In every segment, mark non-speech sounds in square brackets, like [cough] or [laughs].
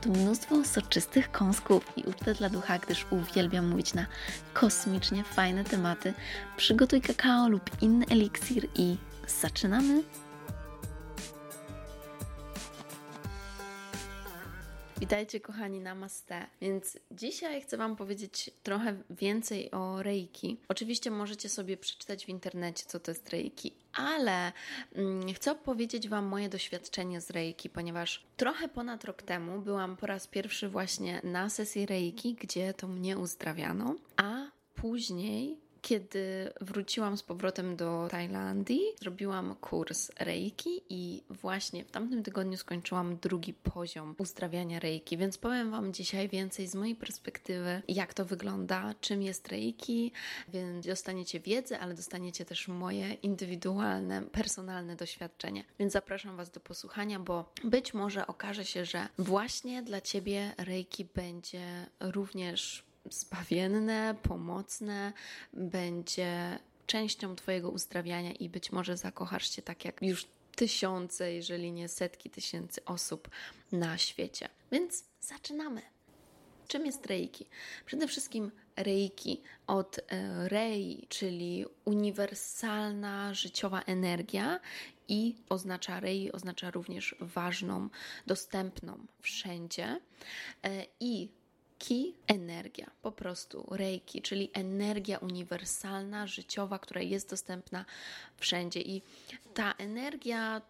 tu mnóstwo soczystych kąsków i ucztę dla ducha, gdyż uwielbiam mówić na kosmicznie fajne tematy. Przygotuj kakao lub inny eliksir i zaczynamy! Witajcie kochani, namaste. Więc dzisiaj chcę Wam powiedzieć trochę więcej o reiki. Oczywiście możecie sobie przeczytać w internecie, co to jest reiki, ale mm, chcę powiedzieć Wam moje doświadczenie z reiki, ponieważ trochę ponad rok temu byłam po raz pierwszy właśnie na sesji reiki, gdzie to mnie uzdrawiano, a później kiedy wróciłam z powrotem do Tajlandii, zrobiłam kurs Reiki i właśnie w tamtym tygodniu skończyłam drugi poziom uzdrawiania Reiki, więc powiem Wam dzisiaj więcej z mojej perspektywy, jak to wygląda, czym jest Reiki, więc dostaniecie wiedzę, ale dostaniecie też moje indywidualne, personalne doświadczenie. Więc zapraszam Was do posłuchania, bo być może okaże się, że właśnie dla Ciebie Reiki będzie również zbawienne, pomocne, będzie częścią Twojego uzdrawiania i być może zakochasz się tak jak już tysiące, jeżeli nie setki tysięcy osób na świecie. Więc zaczynamy. Czym jest reiki? Przede wszystkim reiki od e, rei, czyli uniwersalna życiowa energia i oznacza rei, oznacza również ważną, dostępną wszędzie. E, I Ki energia, po prostu reiki, czyli energia uniwersalna, życiowa, która jest dostępna wszędzie. I ta energia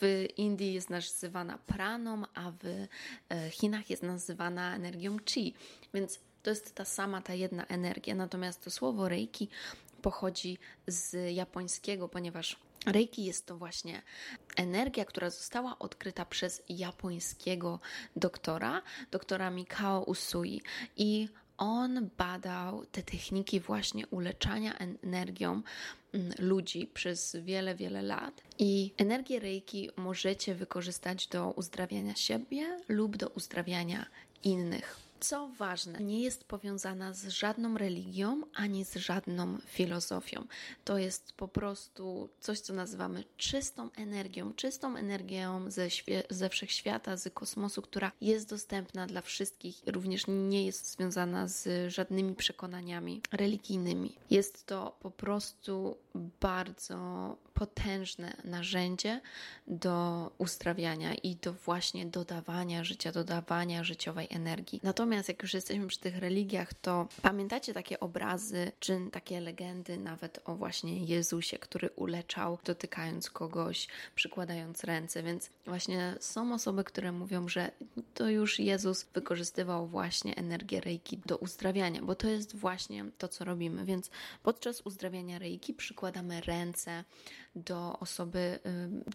w Indii jest nazywana praną, a w e, Chinach jest nazywana energią chi. Więc to jest ta sama, ta jedna energia. Natomiast to słowo reiki pochodzi z japońskiego, ponieważ Reiki jest to właśnie energia, która została odkryta przez japońskiego doktora, doktora Mikao Usui i on badał te techniki właśnie uleczania energią mm, ludzi przez wiele, wiele lat. I energię Reiki możecie wykorzystać do uzdrawiania siebie lub do uzdrawiania innych. Co ważne, nie jest powiązana z żadną religią ani z żadną filozofią. To jest po prostu coś, co nazywamy czystą energią, czystą energią ze, ze wszechświata, z kosmosu, która jest dostępna dla wszystkich, również nie jest związana z żadnymi przekonaniami religijnymi. Jest to po prostu bardzo potężne narzędzie do uzdrawiania i do właśnie dodawania życia, dodawania życiowej energii. Natomiast jak już jesteśmy przy tych religiach, to pamiętacie takie obrazy, czy takie legendy nawet o właśnie Jezusie, który uleczał dotykając kogoś, przykładając ręce, więc właśnie są osoby, które mówią, że to już Jezus wykorzystywał właśnie energię reiki do uzdrawiania, bo to jest właśnie to, co robimy, więc podczas uzdrawiania reiki przykładamy ręce do osoby,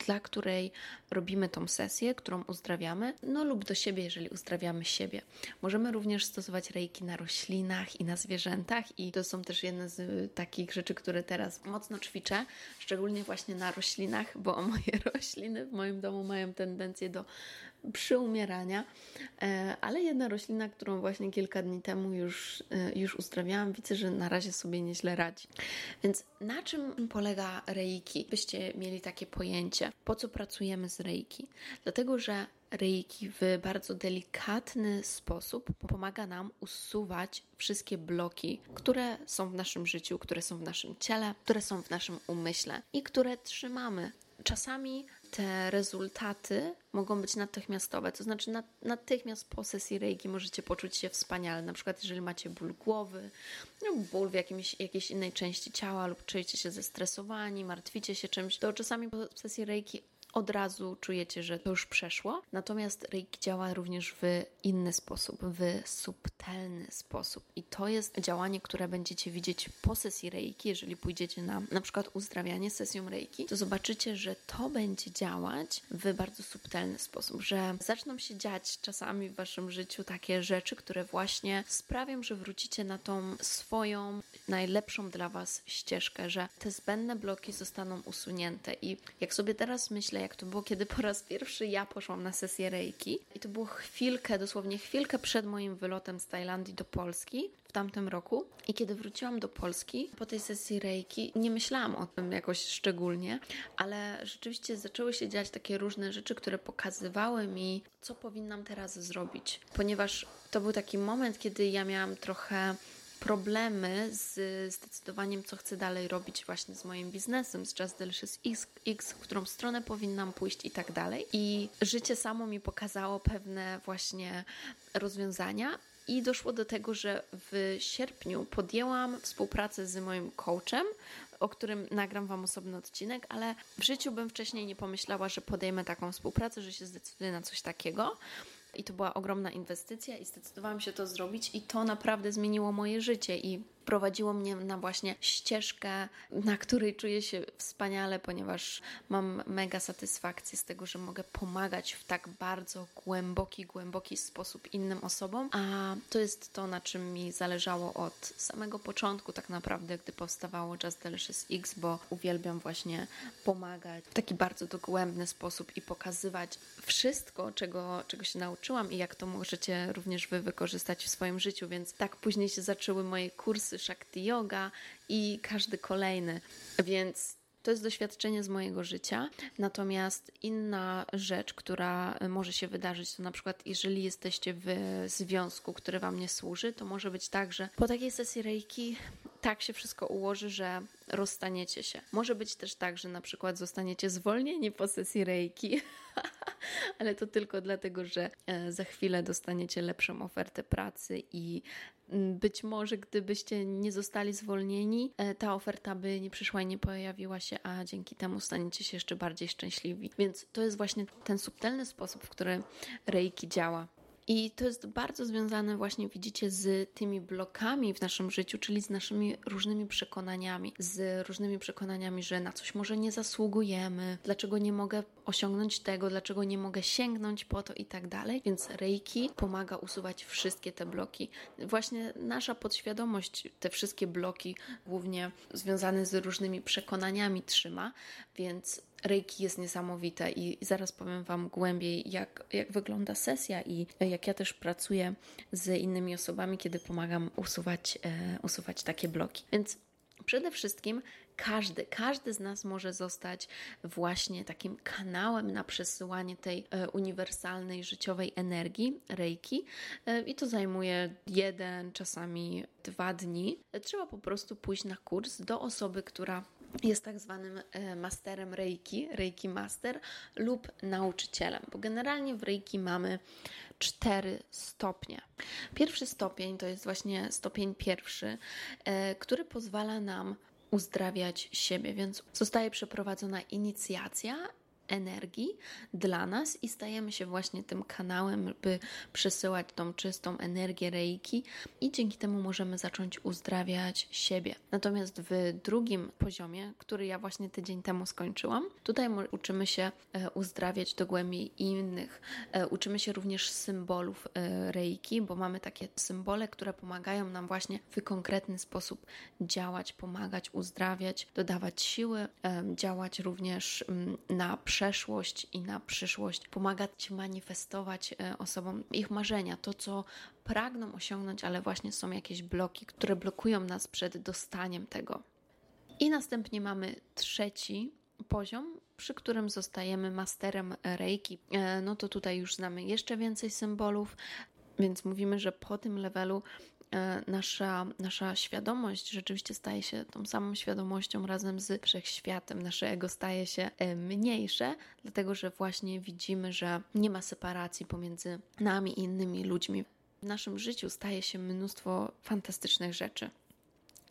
dla której robimy tą sesję, którą uzdrawiamy, no lub do siebie, jeżeli uzdrawiamy siebie. Możemy również stosować reiki na roślinach i na zwierzętach, i to są też jedne z y, takich rzeczy, które teraz mocno ćwiczę, szczególnie właśnie na roślinach, bo [laughs] moje rośliny w moim domu mają tendencję do przyumierania, e, ale jedna roślina, którą właśnie kilka dni temu już, e, już uzdrawiałam, widzę, że na razie sobie nieźle radzi. Więc na czym polega reiki? Byście mieli takie pojęcie, po co pracujemy z reiki? Dlatego, że reiki w bardzo delikatny sposób pomaga nam usuwać wszystkie bloki, które są w naszym życiu, które są w naszym ciele, które są w naszym umyśle i które trzymamy. Czasami te rezultaty mogą być natychmiastowe, to znaczy natychmiast po sesji reiki możecie poczuć się wspaniale. Na przykład, jeżeli macie ból głowy, no, ból w jakimś, jakiejś innej części ciała lub czujecie się zestresowani, martwicie się czymś, to czasami po sesji reiki od razu czujecie, że to już przeszło. Natomiast reiki działa również w inny sposób, w subtelny sposób. I to jest działanie, które będziecie widzieć po sesji reiki. Jeżeli pójdziecie na na przykład uzdrawianie sesją reiki, to zobaczycie, że to będzie działać w bardzo subtelny sposób, że zaczną się dziać czasami w waszym życiu takie rzeczy, które właśnie sprawią, że wrócicie na tą swoją najlepszą dla was ścieżkę, że te zbędne bloki zostaną usunięte. I jak sobie teraz myślę, jak to było, kiedy po raz pierwszy ja poszłam na sesję reiki, i to było chwilkę, dosłownie chwilkę przed moim wylotem z Tajlandii do Polski w tamtym roku. I kiedy wróciłam do Polski po tej sesji reiki, nie myślałam o tym jakoś szczególnie, ale rzeczywiście zaczęły się dziać takie różne rzeczy, które pokazywały mi, co powinnam teraz zrobić, ponieważ to był taki moment, kiedy ja miałam trochę problemy z zdecydowaniem, co chcę dalej robić właśnie z moim biznesem, z Just Delicious X, X, w którą stronę powinnam pójść i tak dalej. I życie samo mi pokazało pewne właśnie rozwiązania, i doszło do tego, że w sierpniu podjęłam współpracę z moim coachem, o którym nagram Wam osobny odcinek, ale w życiu bym wcześniej nie pomyślała, że podejmę taką współpracę, że się zdecyduję na coś takiego. I to była ogromna inwestycja, i zdecydowałam się to zrobić, i to naprawdę zmieniło moje życie. I prowadziło mnie na właśnie ścieżkę, na której czuję się wspaniale, ponieważ mam mega satysfakcję z tego, że mogę pomagać w tak bardzo głęboki, głęboki sposób innym osobom, a to jest to, na czym mi zależało od samego początku, tak naprawdę, gdy powstawało Just Delicious X, bo uwielbiam właśnie pomagać w taki bardzo dogłębny sposób i pokazywać wszystko, czego, czego się nauczyłam i jak to możecie również Wy wykorzystać w swoim życiu, więc tak później się zaczęły moje kursy kursy Shakti Yoga i każdy kolejny. Więc to jest doświadczenie z mojego życia. Natomiast inna rzecz, która może się wydarzyć, to na przykład, jeżeli jesteście w związku, który Wam nie służy, to może być tak, że po takiej sesji reiki tak się wszystko ułoży, że rozstaniecie się. Może być też tak, że na przykład zostaniecie zwolnieni po sesji reiki, [laughs] ale to tylko dlatego, że e, za chwilę dostaniecie lepszą ofertę pracy i być może gdybyście nie zostali zwolnieni, e, ta oferta by nie przyszła i nie pojawiła się, a dzięki temu staniecie się jeszcze bardziej szczęśliwi. Więc to jest właśnie ten subtelny sposób, w który reiki działa. I to jest bardzo związane właśnie, widzicie, z tymi blokami w naszym życiu, czyli z naszymi różnymi przekonaniami, z różnymi przekonaniami, że na coś może nie zasługujemy, dlaczego nie mogę osiągnąć tego, dlaczego nie mogę sięgnąć po to i tak dalej. Więc Reiki pomaga usuwać wszystkie te bloki. Właśnie nasza podświadomość te wszystkie bloki, głównie związane z różnymi przekonaniami, trzyma, więc Reiki jest niesamowite i zaraz powiem Wam głębiej, jak, jak wygląda sesja i jak ja też pracuję z innymi osobami, kiedy pomagam usuwać, e, usuwać takie bloki. Więc przede wszystkim każdy, każdy z nas może zostać właśnie takim kanałem na przesyłanie tej e, uniwersalnej życiowej energii, reiki, e, i to zajmuje jeden, czasami dwa dni. Trzeba po prostu pójść na kurs do osoby, która jest tak zwanym e, masterem Reiki, Reiki Master lub nauczycielem, bo generalnie w Reiki mamy cztery stopnie. Pierwszy stopień to jest właśnie stopień pierwszy, e, który pozwala nam uzdrawiać siebie, więc zostaje przeprowadzona inicjacja energii dla nas i stajemy się właśnie tym kanałem, by przesyłać tą czystą energię reiki i dzięki temu możemy zacząć uzdrawiać siebie. Natomiast w drugim poziomie, który ja właśnie tydzień temu skończyłam, tutaj uczymy się e, uzdrawiać do głębi innych. E, uczymy się również symbolów e, reiki, bo mamy takie symbole, które pomagają nam właśnie w konkretny sposób działać, pomagać, uzdrawiać, dodawać siły, działać również mm, na przeszłość i na przyszłość, pomagać manifestować e, osobom ich marzenia, to co pragną osiągnąć, ale właśnie są jakieś bloki, które blokują nas przed dostaniem tego. I następnie mamy trzeci poziom, przy którym zostajemy masterem Reiki. E, no to tutaj już znamy jeszcze więcej symbolów, więc mówimy, że po tym levelu nasza, nasza świadomość rzeczywiście staje się tą samą świadomością razem z wszechświatem. Nasze ego staje się e, mniejsze, dlatego że właśnie widzimy, że nie ma separacji pomiędzy nami i innymi ludźmi. W naszym życiu staje się mnóstwo fantastycznych rzeczy.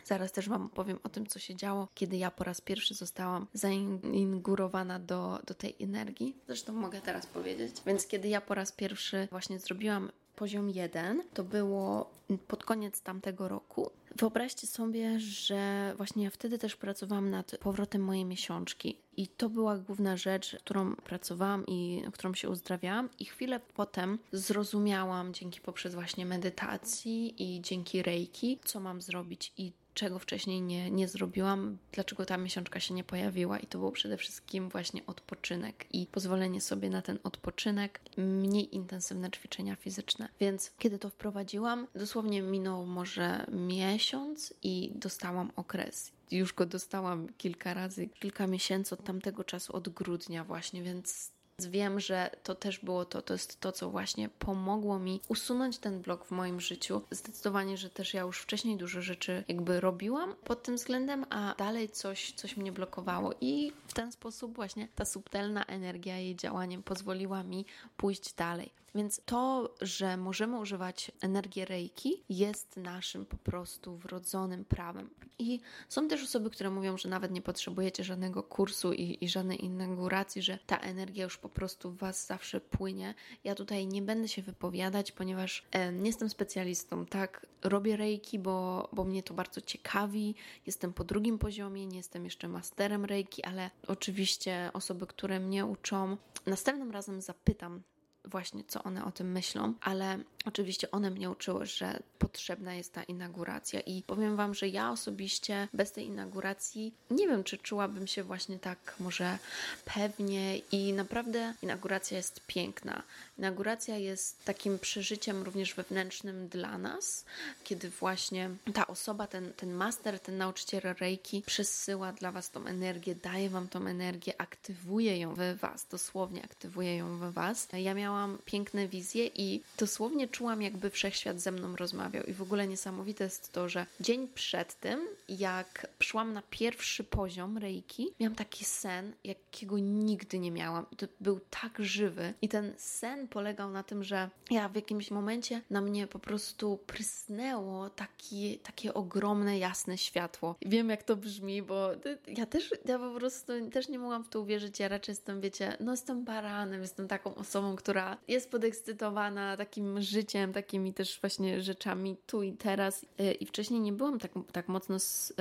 Zaraz też Wam opowiem o tym, co się działo, kiedy ja po raz pierwszy zostałam zainaugurowana do, do tej energii. Zresztą mogę teraz powiedzieć. Więc kiedy ja po raz pierwszy właśnie zrobiłam poziom 1, to było pod koniec tamtego roku. Wyobraźcie sobie, że właśnie ja wtedy też pracowałam nad powrotem mojej miesiączki. I to była główna rzecz, którą pracowałam i którą się uzdrawiałam. I chwilę potem zrozumiałam dzięki poprzez właśnie medytacji i dzięki reiki, co mam zrobić i czego wcześniej nie, nie zrobiłam, dlaczego ta miesiączka się nie pojawiła. I to było przede wszystkim właśnie odpoczynek i pozwolenie sobie na ten odpoczynek, mniej intensywne ćwiczenia fizyczne. Więc kiedy to wprowadziłam, dosłownie minął może miesiąc i dostałam okres już go dostałam kilka razy, kilka miesięcy od tamtego czasu, od grudnia właśnie, więc Wiem, że to też było to, to jest to, co właśnie pomogło mi usunąć ten blok w moim życiu. Zdecydowanie, że też ja już wcześniej dużo rzeczy jakby robiłam pod tym względem, a dalej coś, coś mnie blokowało i w ten sposób właśnie ta subtelna energia jej działaniem pozwoliła mi pójść dalej. Więc to, że możemy używać energii reiki, jest naszym po prostu wrodzonym prawem. I są też osoby, które mówią, że nawet nie potrzebujecie żadnego kursu i, i żadnej inauguracji, że ta energia już po prostu w Was zawsze płynie. Ja tutaj nie będę się wypowiadać, ponieważ e, nie jestem specjalistą, tak? Robię reiki, bo, bo mnie to bardzo ciekawi. Jestem po drugim poziomie, nie jestem jeszcze masterem reiki, ale oczywiście osoby, które mnie uczą, następnym razem zapytam właśnie, co one o tym myślą, ale oczywiście one mnie uczyły, że potrzebna jest ta inauguracja i powiem Wam, że ja osobiście bez tej inauguracji nie wiem, czy czułabym się właśnie tak może pewnie i naprawdę inauguracja jest piękna. Inauguracja jest takim przeżyciem również wewnętrznym dla nas, kiedy właśnie ta osoba, ten, ten master, ten nauczyciel Reiki przesyła dla Was tą energię, daje Wam tą energię, aktywuje ją we Was, dosłownie aktywuje ją we Was. Ja miałam piękne wizje i dosłownie czułam, jakby wszechświat ze mną rozmawiał. I w ogóle niesamowite jest to, że dzień przed tym, jak szłam na pierwszy poziom Reiki, miałam taki sen, jakiego nigdy nie miałam. To był tak żywy i ten sen polegał na tym, że ja w jakimś momencie na mnie po prostu prysnęło taki, takie ogromne, jasne światło. Wiem, jak to brzmi, bo ja też, ja po prostu też nie mogłam w to uwierzyć. Ja raczej jestem, wiecie, no jestem baranem, jestem taką osobą, która jest podekscytowana takim życiem, takimi też właśnie rzeczami tu i teraz. Y, I wcześniej nie byłam tak, tak mocno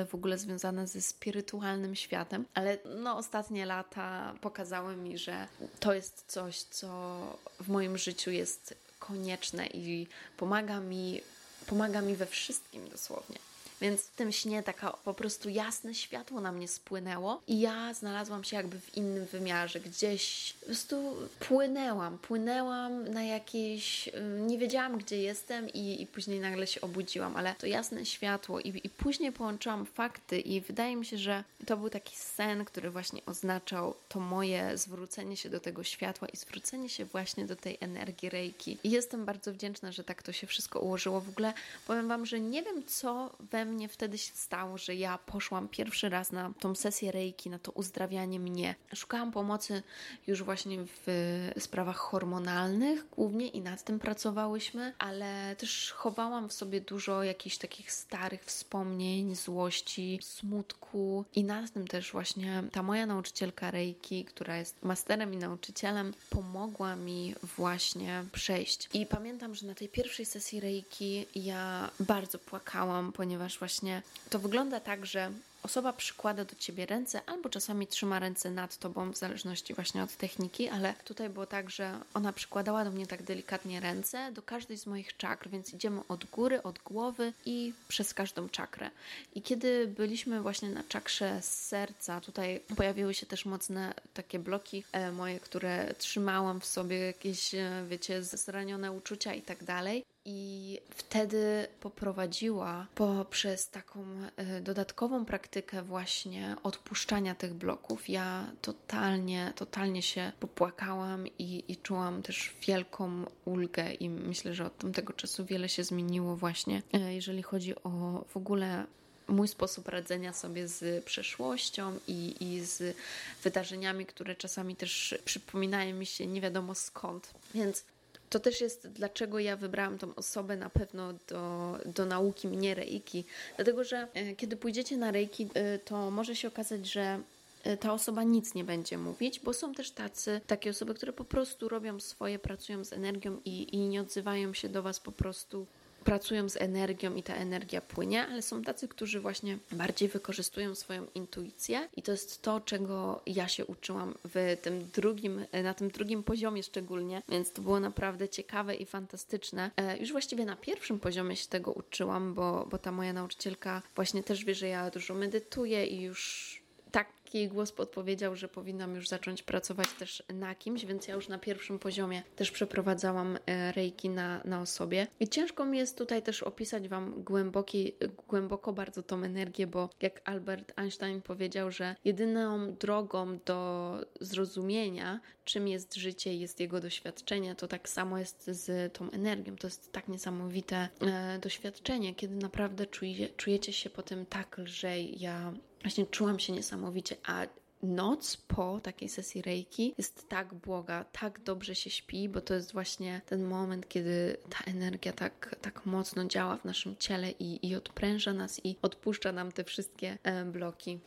w ogóle związana ze spirytualnym światem, ale no ostatnie lata pokazały mi, że to jest coś, co w moim życiu jest konieczne i pomaga mi, pomaga mi we wszystkim dosłownie. Więc w tym śnie taka po prostu jasne światło na mnie spłynęło i ja znalazłam się jakby w innym wymiarze, gdzieś po prostu płynęłam, płynęłam na jakieś, nie wiedziałam gdzie jestem i, i później nagle się obudziłam, ale to jasne światło i, i później połączyłam fakty i wydaje mi się, że to był taki sen, który właśnie oznaczał to moje zwrócenie się do tego światła i zwrócenie się właśnie do tej energii reiki. I jestem bardzo wdzięczna, że tak to się wszystko ułożyło. W ogóle powiem Wam, że nie wiem, co we mnie wtedy się stało, że ja poszłam pierwszy raz na tą sesję reiki, na to uzdrawianie mnie. Szukałam pomocy już właśnie w sprawach hormonalnych głównie i nad tym pracowałyśmy, ale też chowałam w sobie dużo jakichś takich starych wspomnień, złości, smutku i na 2015 też właśnie ta moja nauczycielka Reiki, która jest masterem i nauczycielem, pomogła mi właśnie przejść. I pamiętam, że na tej pierwszej sesji Reiki ja bardzo płakałam, ponieważ właśnie to wygląda tak, że osoba przykłada do ciebie ręce, albo czasami trzyma ręce nad tobą, w zależności właśnie od techniki, ale tutaj było tak, że ona przykładała do mnie tak delikatnie ręce do każdej z moich czakr, więc idziemy od góry, od głowy i przez każdą czakrę. I kiedy byliśmy właśnie na czakrze serca, tutaj pojawiły się też mocne takie bloki e, moje, które trzymałam w sobie, jakieś, e, wiecie, zranione uczucia i tak dalej i wtedy poprowadziła poprzez taką e, dodatkową praktykę właśnie odpuszczania tych bloków. Ja totalnie, totalnie się popłakałam i, i czułam też wielką ulgę i myślę, że od tamtego czasu wiele się zmieniło właśnie, e, jeżeli chodzi o w ogóle mój sposób radzenia sobie z przeszłością i, i z wydarzeniami, które czasami też przypominają mi się nie wiadomo skąd. Więc to też jest, dlaczego ja wybrałam tą osobę na pewno do, do nauki mnie reiki. Dlatego, że e, kiedy pójdziecie na reiki, e, to może się okazać, że e, ta osoba nic nie będzie mówić, bo są też tacy, takie osoby, które po prostu robią swoje, pracują z energią i, i nie odzywają się do Was po prostu pracują z energią i ta energia płynie, ale są tacy, którzy właśnie bardziej wykorzystują swoją intuicję i to jest to, czego ja się uczyłam w tym drugim, na tym drugim poziomie szczególnie, więc to było naprawdę ciekawe i fantastyczne. E, już właściwie na pierwszym poziomie się tego uczyłam, bo, bo ta moja nauczycielka właśnie też wie, że ja dużo medytuję i już taki głos podpowiedział, że powinnam już zacząć pracować też na kimś, więc ja już na pierwszym poziomie też przeprowadzałam e, reiki na, na osobie. I ciężko mi jest tutaj też opisać Wam głęboki, głęboko bardzo tą energię, bo jak Albert Einstein powiedział, że jedyną drogą do zrozumienia, czym jest życie, jest jego doświadczenie, to tak samo jest z tą energią. To jest tak niesamowite e, doświadczenie, kiedy naprawdę czuje, czujecie się potem tak lżej. Ja właśnie czułam się niesamowicie, a noc po takiej sesji reiki jest tak błoga, tak dobrze się śpi, bo to jest właśnie ten moment, kiedy ta energia tak, tak mocno działa w naszym ciele i, i odpręża nas i odpuszcza nam te wszystkie e, bloki.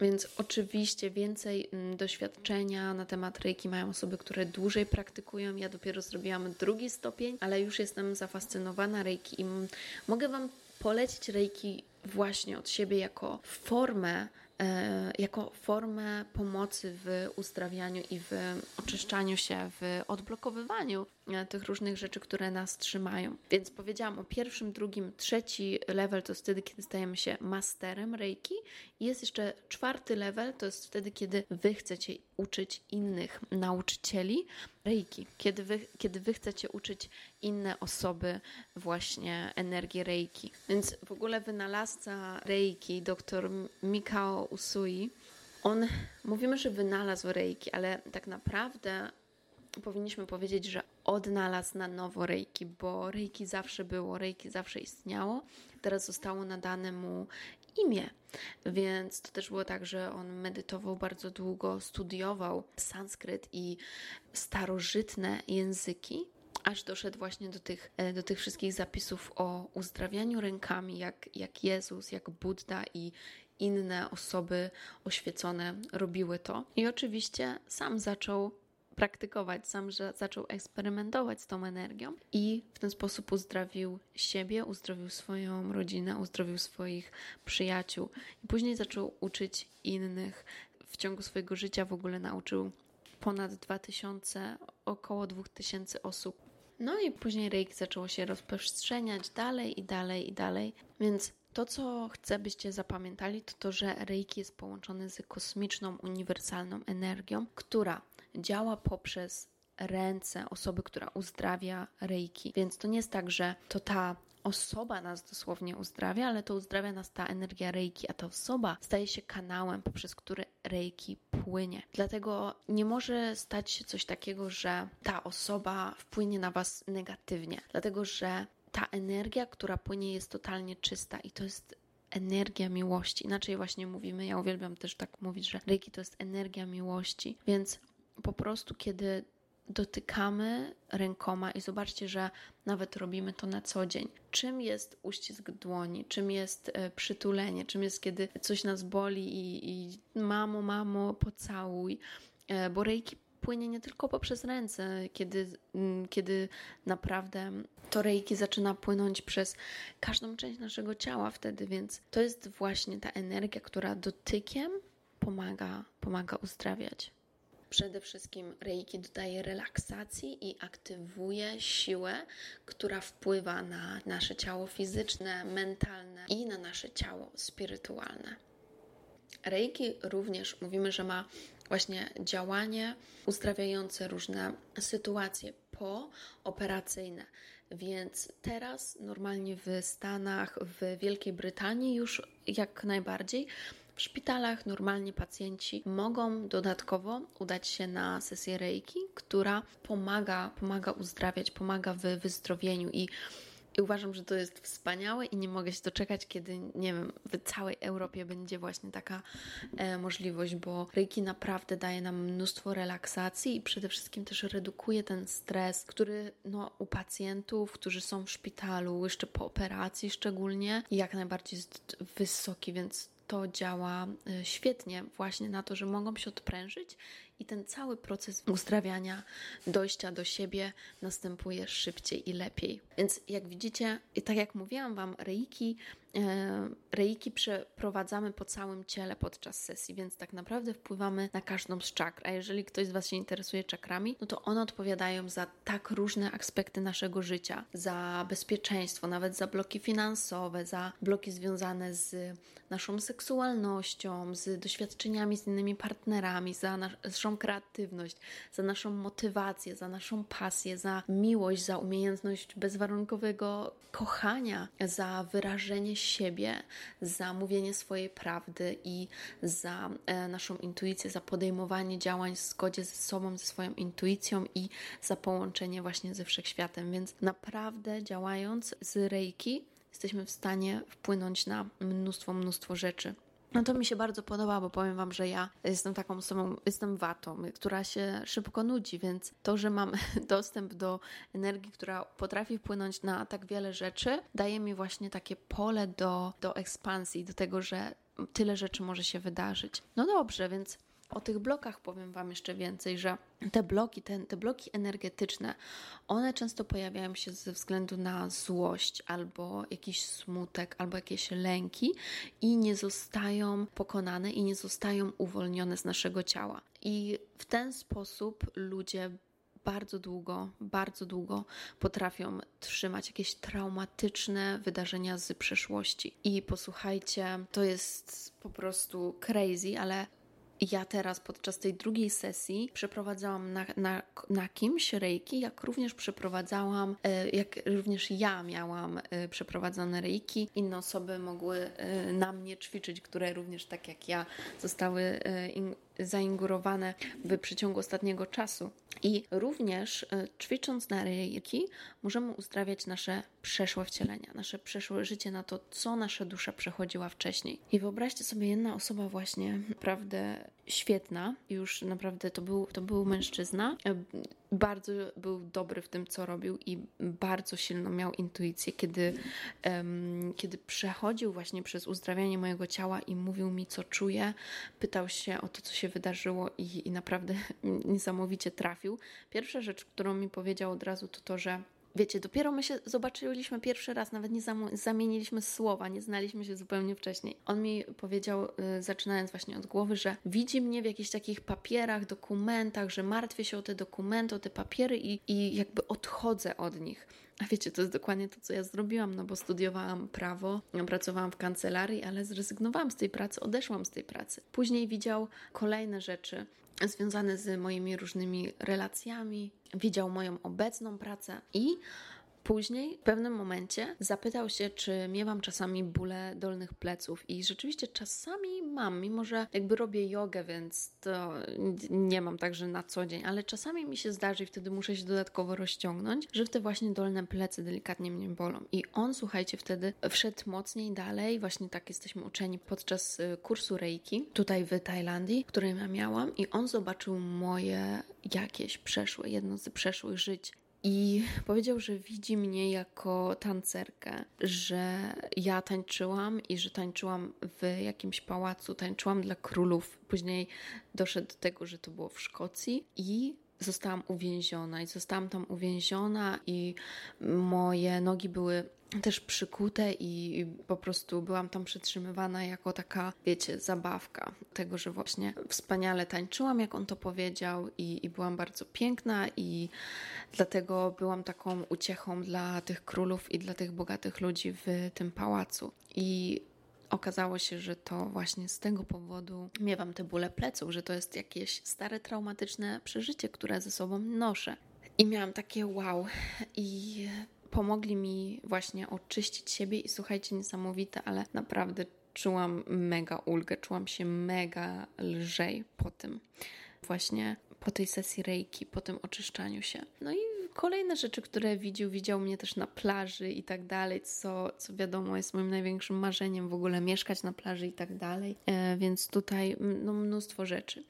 Więc oczywiście więcej mm, doświadczenia na temat reiki mają osoby, które dłużej praktykują. Ja dopiero zrobiłam drugi stopień, ale już jestem zafascynowana reiki i mogę Wam polecić reiki właśnie od siebie jako formę E, jako formę pomocy w uzdrawianiu i w oczyszczaniu się, w odblokowywaniu tych różnych rzeczy, które nas trzymają. Więc powiedziałam o pierwszym, drugim, trzeci level to jest wtedy, kiedy stajemy się masterem reiki jest jeszcze czwarty level, to jest wtedy, kiedy wy chcecie uczyć innych nauczycieli reiki, kiedy wy, kiedy wy chcecie uczyć inne osoby właśnie energii reiki. Więc w ogóle wynalazca reiki, dr Mikao Usui, on, mówimy, że wynalazł reiki, ale tak naprawdę powinniśmy powiedzieć, że odnalazł na nowo reiki, bo reiki zawsze było, reiki zawsze istniało. Teraz zostało nadane mu imię. Więc to też było tak, że on medytował bardzo długo, studiował sanskryt i starożytne języki, aż doszedł właśnie do tych, e, do tych wszystkich zapisów o uzdrawianiu rękami, jak, jak Jezus, jak Buddha i inne osoby oświecone robiły to. I oczywiście sam zaczął praktykować, sam że zaczął eksperymentować z tą energią i w ten sposób uzdrowił siebie, uzdrowił swoją rodzinę, uzdrowił swoich przyjaciół i później zaczął uczyć innych. W ciągu swojego życia w ogóle nauczył ponad 2000, około 2000 osób. No i później reiki zaczęło się rozprzestrzeniać dalej i dalej i dalej. Więc to, co chcę, byście zapamiętali, to to, że reiki jest połączony z kosmiczną, uniwersalną energią, która działa poprzez ręce osoby, która uzdrawia reiki. Więc to nie jest tak, że to ta osoba nas dosłownie uzdrawia, ale to uzdrawia nas ta energia reiki, a ta osoba staje się kanałem, poprzez który reiki płynie. Dlatego nie może stać się coś takiego, że ta osoba wpłynie na Was negatywnie, dlatego że ta energia, która płynie, jest totalnie czysta i to jest energia miłości. Inaczej właśnie mówimy, ja uwielbiam też tak mówić, że reiki to jest energia miłości, więc po prostu kiedy dotykamy rękoma i zobaczcie, że nawet robimy to na co dzień. Czym jest uścisk dłoni, czym jest e, przytulenie, czym jest kiedy coś nas boli i, i mamo, mamo, pocałuj, e, bo reiki płynie nie tylko poprzez ręce, kiedy, mm, kiedy naprawdę to reiki zaczyna płynąć przez każdą część naszego ciała wtedy, więc to jest właśnie ta energia, która dotykiem pomaga, pomaga uzdrawiać. Przede wszystkim reiki dodaje relaksacji i aktywuje siłę, która wpływa na nasze ciało fizyczne, mentalne i na nasze ciało spirytualne. Reiki również mówimy, że ma właśnie działanie uzdrawiające różne sytuacje pooperacyjne. Więc teraz normalnie w Stanach, w Wielkiej Brytanii już jak najbardziej w szpitalach normalnie pacjenci mogą dodatkowo udać się na sesję reiki, która pomaga, pomaga uzdrawiać, pomaga w wyzdrowieniu. I I uważam, że to jest wspaniałe i nie mogę się doczekać, kiedy, nie wiem, w całej Europie będzie właśnie taka e, możliwość, bo Reiki naprawdę daje nam mnóstwo relaksacji i przede wszystkim też redukuje ten stres, który no, u pacjentów, którzy są w szpitalu, jeszcze po operacji szczególnie, jak najbardziej jest wysoki, więc to działa e, świetnie właśnie na to, że mogą się odprężyć i ten cały proces uzdrawiania, dojścia do siebie następuje szybciej i lepiej. Więc jak widzicie, i tak jak mówiłam Wam, reiki, e, reiki przeprowadzamy po całym ciele podczas sesji, więc tak naprawdę wpływamy na każdą z czakr. A jeżeli ktoś z Was się interesuje czakrami, no to one odpowiadają za tak różne aspekty naszego życia, za bezpieczeństwo, nawet za bloki finansowe, za bloki związane z naszą seksualnością, z doświadczeniami z innymi partnerami, za naszą naszą kreatywność, za naszą motywację, za naszą pasję, za miłość, za umiejętność bezwarunkowego kochania, za wyrażenie siebie, za mówienie swojej prawdy i za e, naszą intuicję, za podejmowanie działań w zgodzie ze sobą, ze swoją intuicją i za połączenie właśnie ze wszechświatem. Więc naprawdę działając z Reiki, jesteśmy w stanie wpłynąć na mnóstwo, mnóstwo rzeczy. No to mi się bardzo podoba, bo powiem Wam, że ja jestem taką osobą, jestem watą, która się szybko nudzi, więc to, że mam [laughs] dostęp do energii, która potrafi wpłynąć na tak wiele rzeczy, daje mi właśnie takie pole do, do ekspansji, do tego, że tyle rzeczy może się wydarzyć. No dobrze, więc o tych blokach powiem Wam jeszcze więcej, że te bloki, te, te bloki energetyczne, one często pojawiają się ze względu na złość, albo jakiś smutek, albo jakieś lęki i nie zostają pokonane i nie zostają uwolnione z naszego ciała. I w ten sposób ludzie bardzo długo, bardzo długo potrafią trzymać jakieś traumatyczne wydarzenia z przeszłości. I posłuchajcie, to jest po prostu crazy, ale ja teraz podczas tej drugiej sesji przeprowadzałam na, na, na kimś rejki, jak również przeprowadzałam, e, jak również ja miałam e, przeprowadzone rejki. Inne osoby mogły e, na mnie ćwiczyć, które również tak jak ja zostały zaingurowane w przeciągu ostatniego czasu. I również ćwicząc na rejki możemy uzdrawiać nasze przeszłe wcielenia, nasze przeszłe życie na to, co nasza dusza przechodziła wcześniej. I wyobraźcie sobie, jedna osoba właśnie naprawdę świetna, już naprawdę to był, to był mężczyzna, e, bardzo był dobry w tym, co robił i bardzo silno miał intuicję, kiedy, um, kiedy przechodził właśnie przez uzdrawianie mojego ciała i mówił mi, co czuje, pytał się o to, co się wydarzyło i, i naprawdę [laughs] niesamowicie trafił. Pierwsza rzecz, którą mi powiedział od razu, to to, że Wiecie, dopiero my się zobaczyliśmy pierwszy raz, nawet nie zamieniliśmy słowa, nie znaliśmy się zupełnie wcześniej. On mi powiedział, y, zaczynając właśnie od głowy, że widzi mnie w jakichś takich papierach, dokumentach, że martwię się o te dokumenty, o te papiery i, i jakby odchodzę od nich. A wiecie, to jest dokładnie to, co ja zrobiłam, no bo studiowałam prawo, pracowałam w kancelarii, ale zrezygnowałam z tej pracy, odeszłam z tej pracy. Później widział kolejne rzeczy, związane z moimi różnymi relacjami, widział moją obecną pracę i Później w pewnym momencie zapytał się, czy miewam czasami bóle dolnych pleców. I rzeczywiście czasami mam, mimo że jakby robię jogę, więc to nie mam także na co dzień, ale czasami mi się zdarzy i wtedy muszę się dodatkowo rozciągnąć, że te właśnie dolne plecy delikatnie mnie bolą. I on, słuchajcie, wtedy wszedł mocniej dalej, właśnie tak jesteśmy uczeni podczas y, kursu Reiki tutaj w Tajlandii, który ja miałam. I on zobaczył moje jakieś przeszłe, jedno z przeszłych żyć i powiedział, że widzi mnie jako tancerkę, że ja tańczyłam i że tańczyłam w jakimś pałacu, tańczyłam dla królów. Później doszedł do tego, że to było w Szkocji i zostałam uwięziona i zostałam tam uwięziona i moje nogi były też przykute i po prostu byłam tam przytrzymywana jako taka, wiecie, zabawka tego, że właśnie wspaniale tańczyłam, jak on to powiedział i, i byłam bardzo piękna i dlatego byłam taką uciechą dla tych królów i dla tych bogatych ludzi w tym pałacu. I okazało się, że to właśnie z tego powodu miewam te bóle pleców, że to jest jakieś stare, traumatyczne przeżycie, które ze sobą noszę. I miałam takie wow. I pomogli mi właśnie oczyścić siebie i słuchajcie, niesamowite, ale naprawdę czułam mega ulgę, czułam się mega lżej po tym. Właśnie po tej sesji reiki, po tym oczyszczaniu się. No i kolejne rzeczy, które widział, widział mnie też na plaży i tak dalej, co, co wiadomo jest moim największym marzeniem w ogóle mieszkać na plaży i tak dalej, e, więc tutaj no, mnóstwo rzeczy.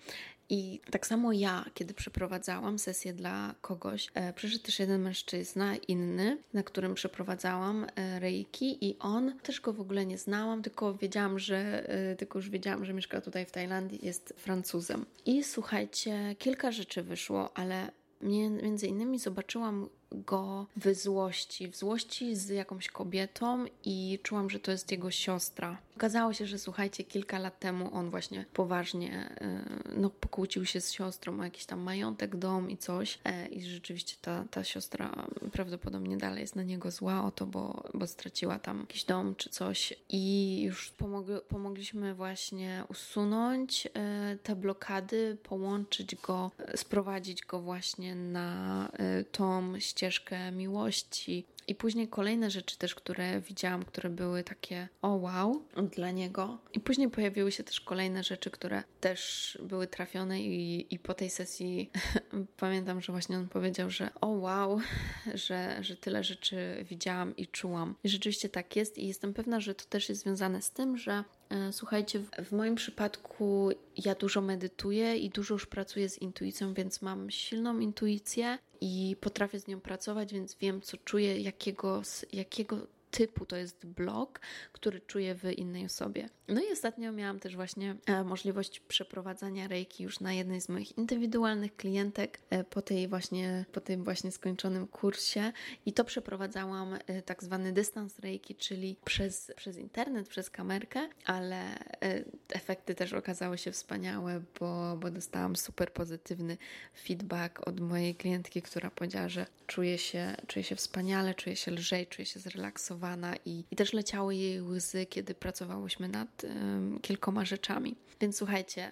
I tak samo ja, kiedy przeprowadzałam sesję dla kogoś, e, przyszedł też jeden mężczyzna, inny, na którym przeprowadzałam e, reiki i on, też go w ogóle nie znałam, tylko wiedziałam, że, e, tylko już wiedziałam, że mieszka tutaj w Tajlandii, jest Francuzem. I słuchajcie, kilka rzeczy wyszło, ale między innymi zobaczyłam go w złości, w złości z jakąś kobietą i czułam, że to jest jego siostra. Okazało się, że słuchajcie, kilka lat temu on właśnie poważnie e, no, pokłócił się z siostrą o jakiś tam majątek, dom i coś e, i rzeczywiście ta, ta siostra prawdopodobnie dalej jest na niego zła o to, bo, bo straciła tam jakiś dom czy coś i już pomog pomogliśmy właśnie usunąć e, te blokady, połączyć go, sprowadzić go właśnie na tą ścieżkę miłości. I później kolejne rzeczy też, które widziałam, które były takie o wow dla niego. I później pojawiły się też kolejne rzeczy, które też były trafione i, i po tej sesji [laughs] pamiętam, że właśnie on powiedział, że o wow, [laughs] że, że tyle rzeczy widziałam i czułam. I rzeczywiście tak jest i jestem pewna, że to też jest związane z tym, że słuchajcie, w moim przypadku ja dużo medytuję i dużo już pracuję z intuicją, więc mam silną intuicję i potrafię z nią pracować, więc wiem, co czuję, jakiego, jakiego typu to jest blok, który czuję w innej osobie. No i ostatnio miałam też właśnie e, możliwość przeprowadzania reiki już na jednej z moich indywidualnych klientek e, po tej właśnie, po tym właśnie skończonym kursie i to przeprowadzałam e, tak zwany dystans reiki, czyli przez, przez internet, przez kamerkę, ale efekty też okazały się wspaniałe, bo, bo dostałam super pozytywny feedback od mojej klientki, która powiedziała, że czuje się, czuje się wspaniale, czuje się lżej, czuje się zrelaksowana i, i też leciały jej łzy, kiedy pracowałyśmy nad kilkoma rzeczami. Więc słuchajcie,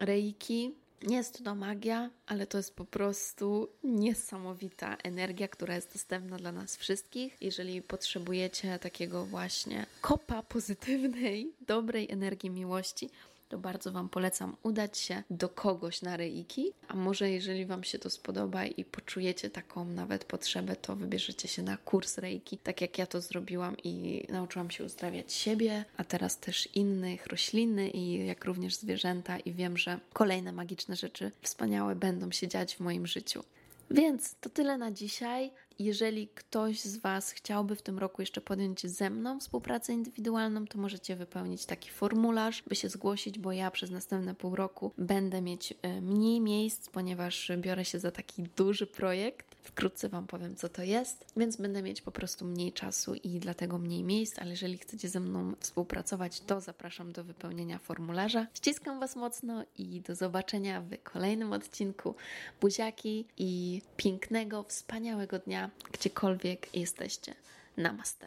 reiki nie jest to magia, ale to jest po prostu niesamowita energia, która jest dostępna dla nas wszystkich. Jeżeli potrzebujecie takiego właśnie kopa pozytywnej, dobrej energii miłości, to bardzo Wam polecam udać się do kogoś na reiki, a może jeżeli Wam się to spodoba i poczujecie taką nawet potrzebę, to wybierzecie się na kurs reiki, tak jak ja to zrobiłam i nauczyłam się uzdrawiać siebie, a teraz też innych, rośliny i jak również zwierzęta i wiem, że kolejne magiczne rzeczy wspaniałe będą się dziać w moim życiu. Więc to tyle na dzisiaj. Jeżeli ktoś z Was chciałby w tym roku jeszcze podjąć ze mną współpracę indywidualną, to możecie wypełnić taki formularz, by się zgłosić, bo ja przez następne pół roku będę mieć e, mniej miejsc, ponieważ biorę się za taki duży projekt. Wkrótce Wam powiem, co to jest, więc będę mieć po prostu mniej czasu i dlatego mniej miejsc, ale jeżeli chcecie ze mną współpracować, to zapraszam do wypełnienia formularza. Ściskam Was mocno i do zobaczenia w kolejnym odcinku. Buziaki i pięknego, wspaniałego dnia gdziekolwiek jesteście. Namaste.